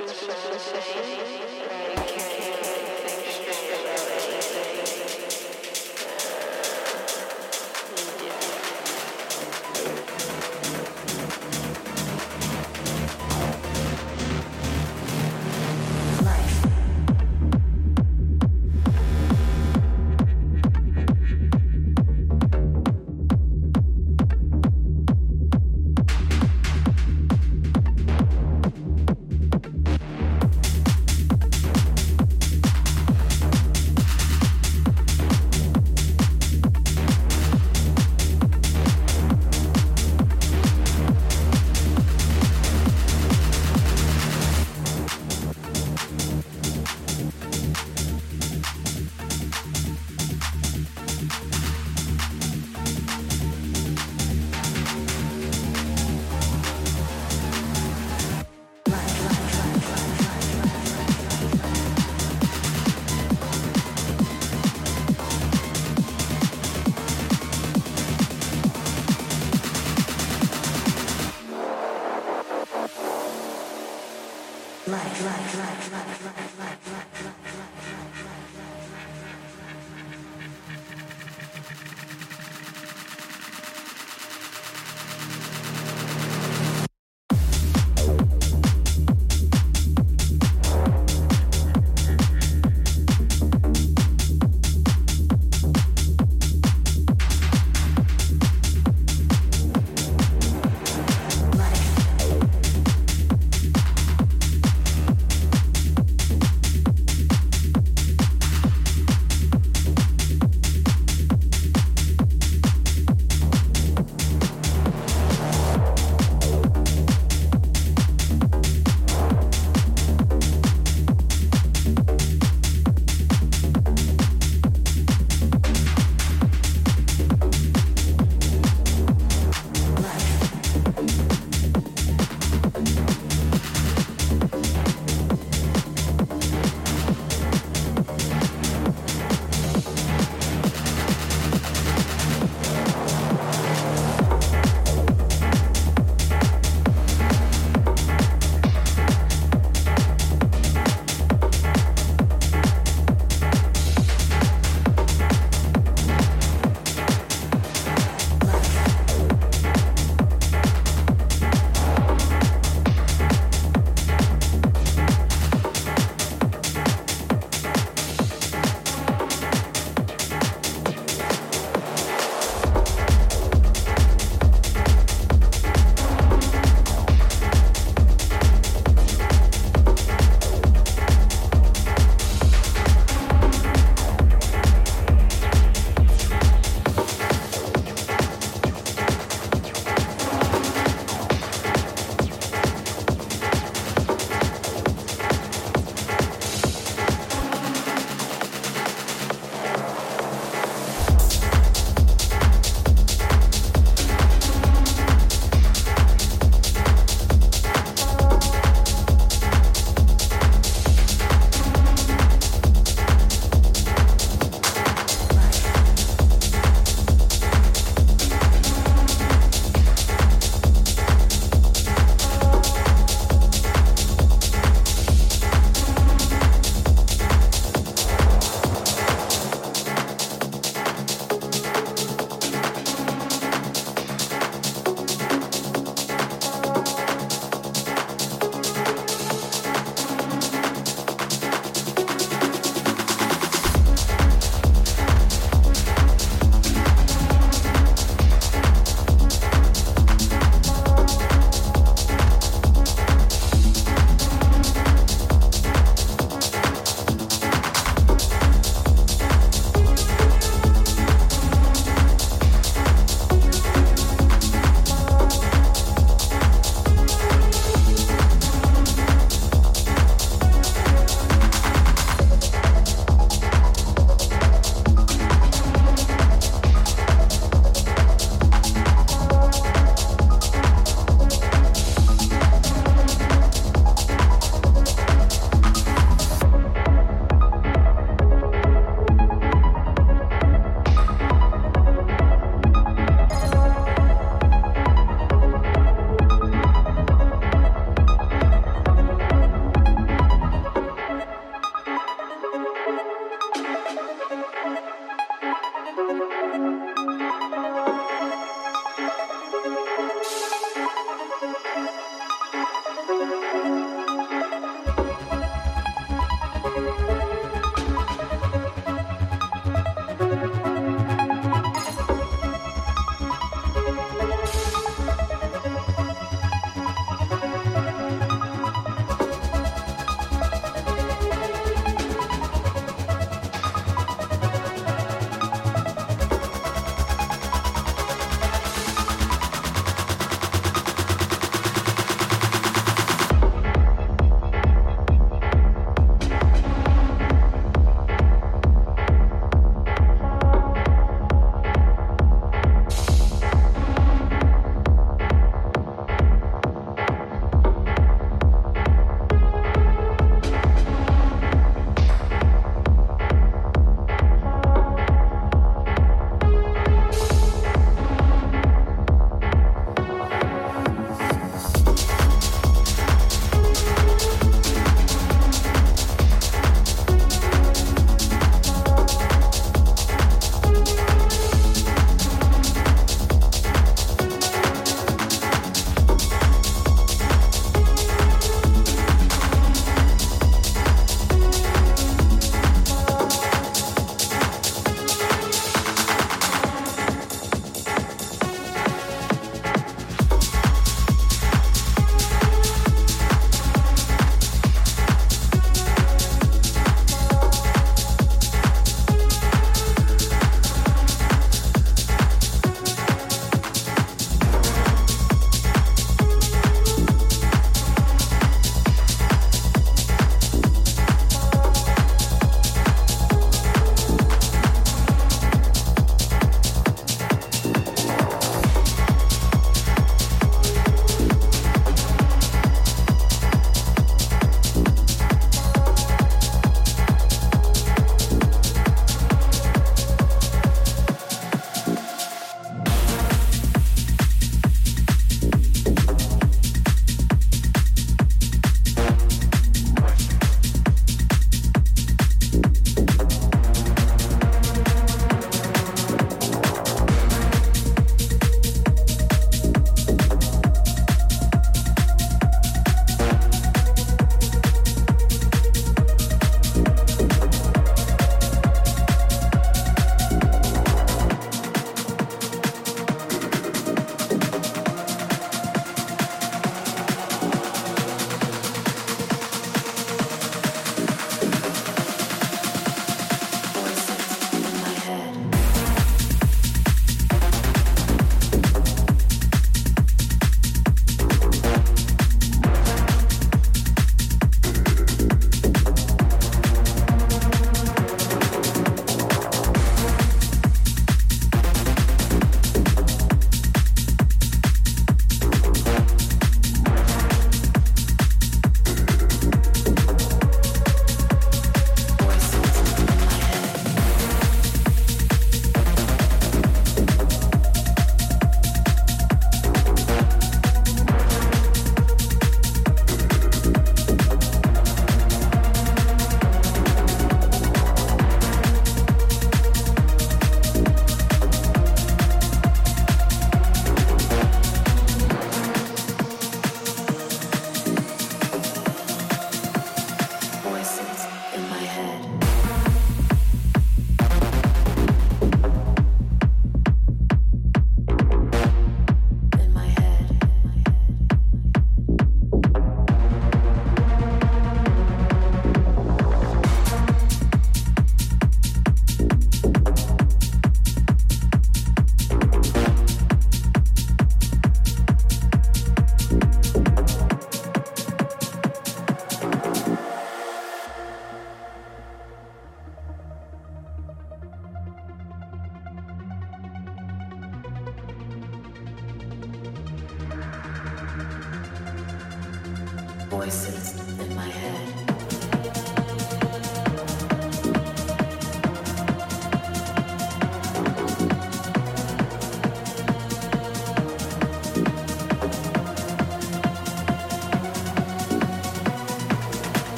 Right.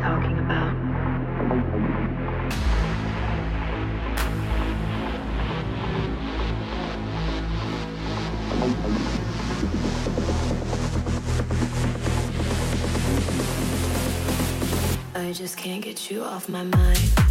Talking about. I just can't get you off my mind.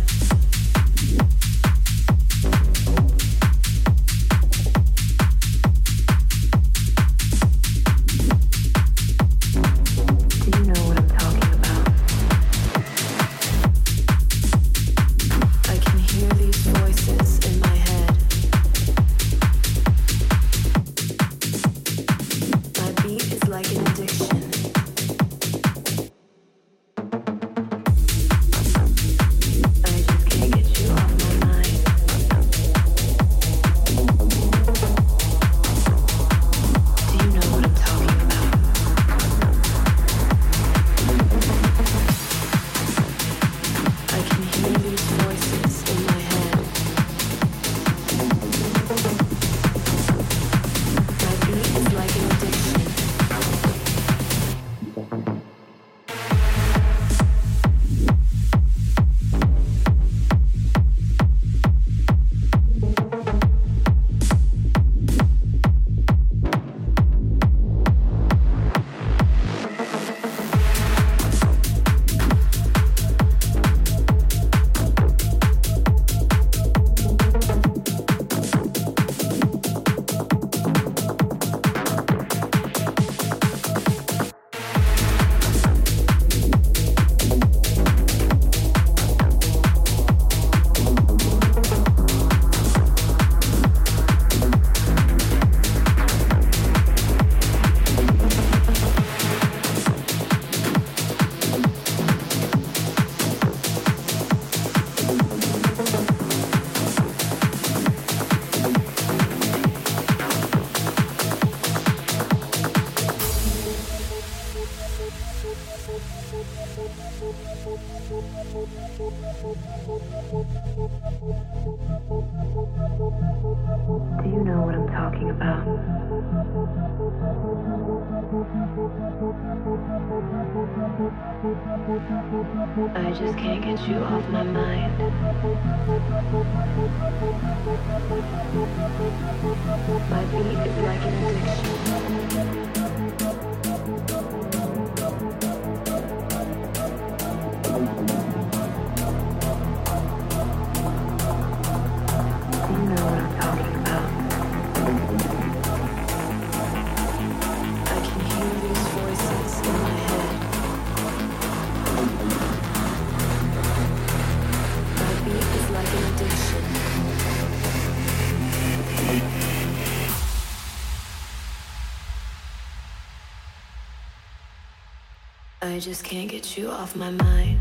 Just can't get you off my mind.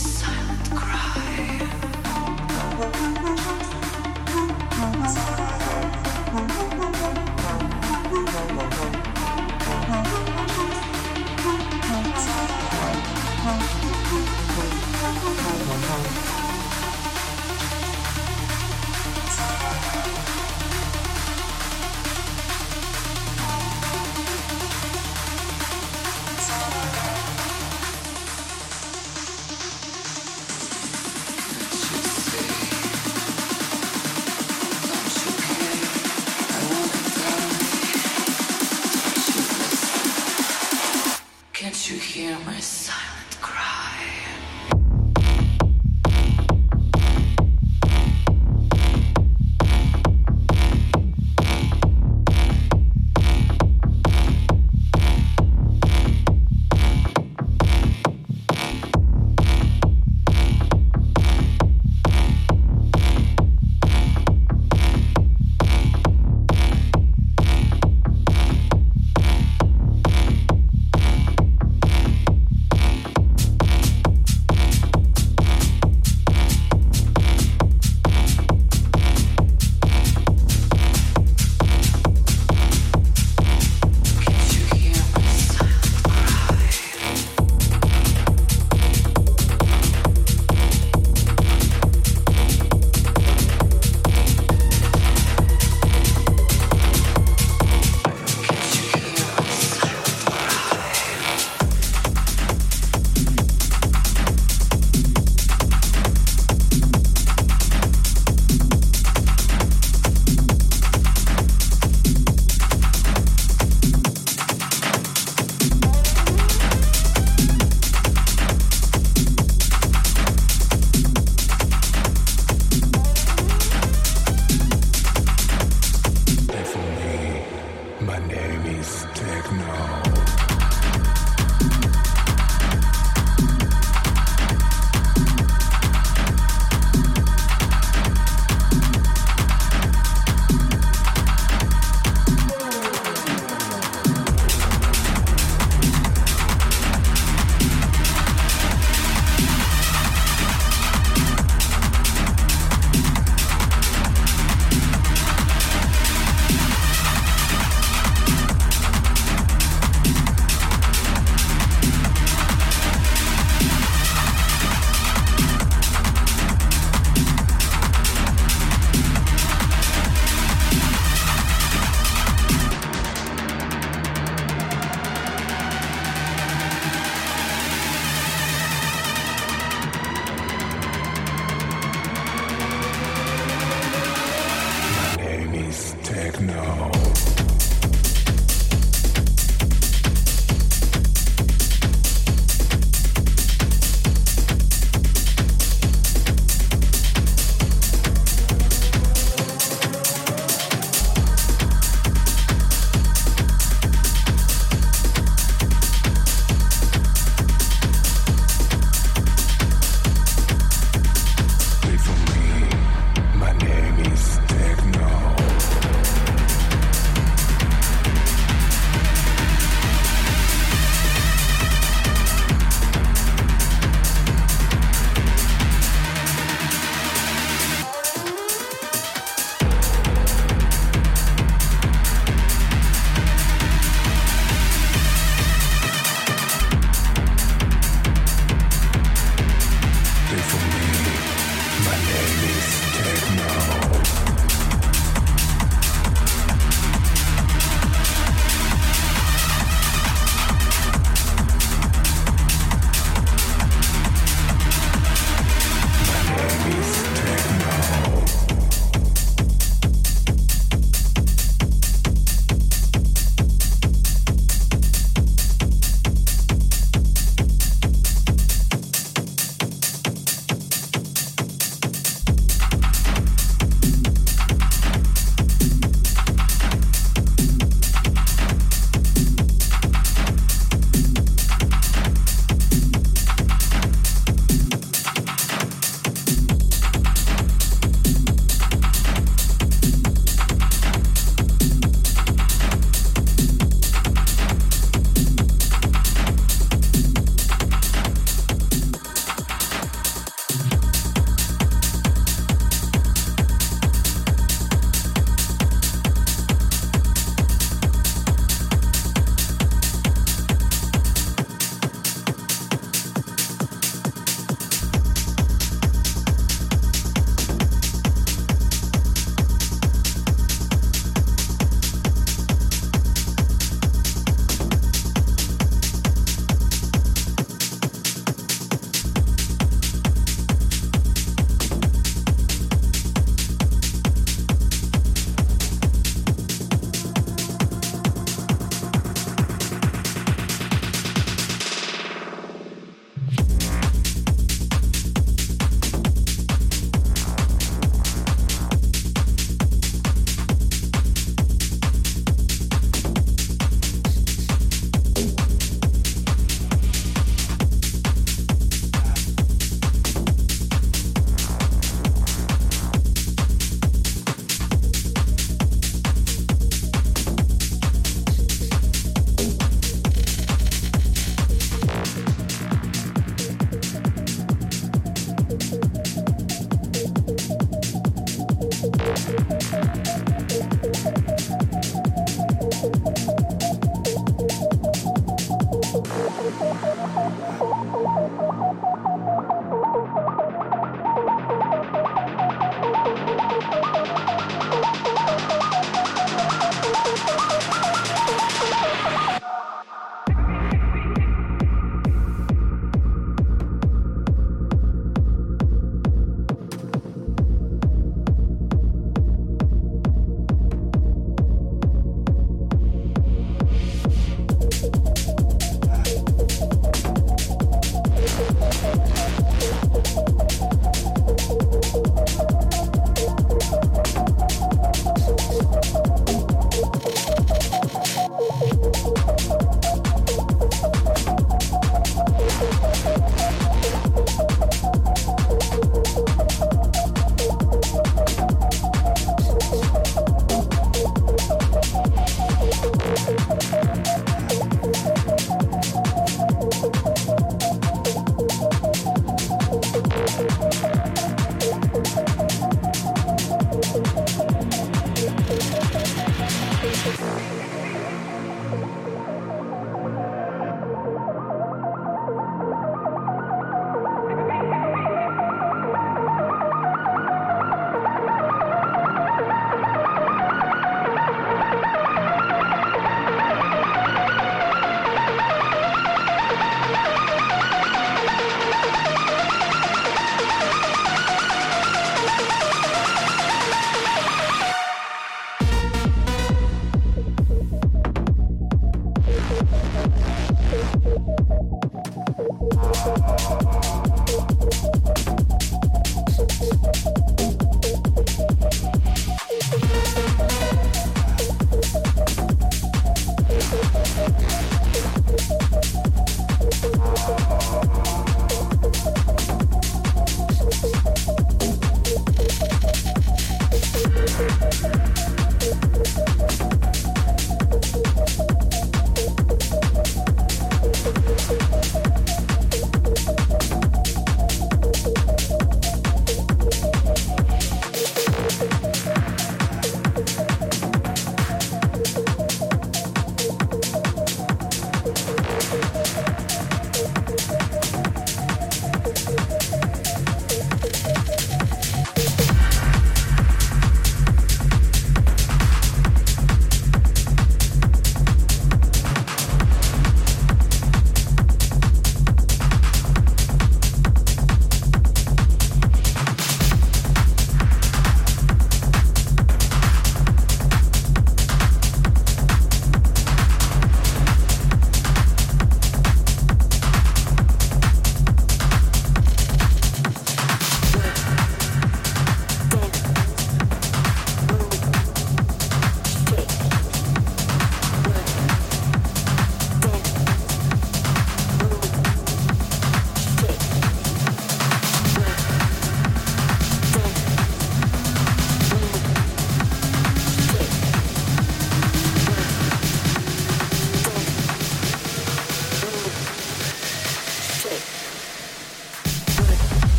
silent cry.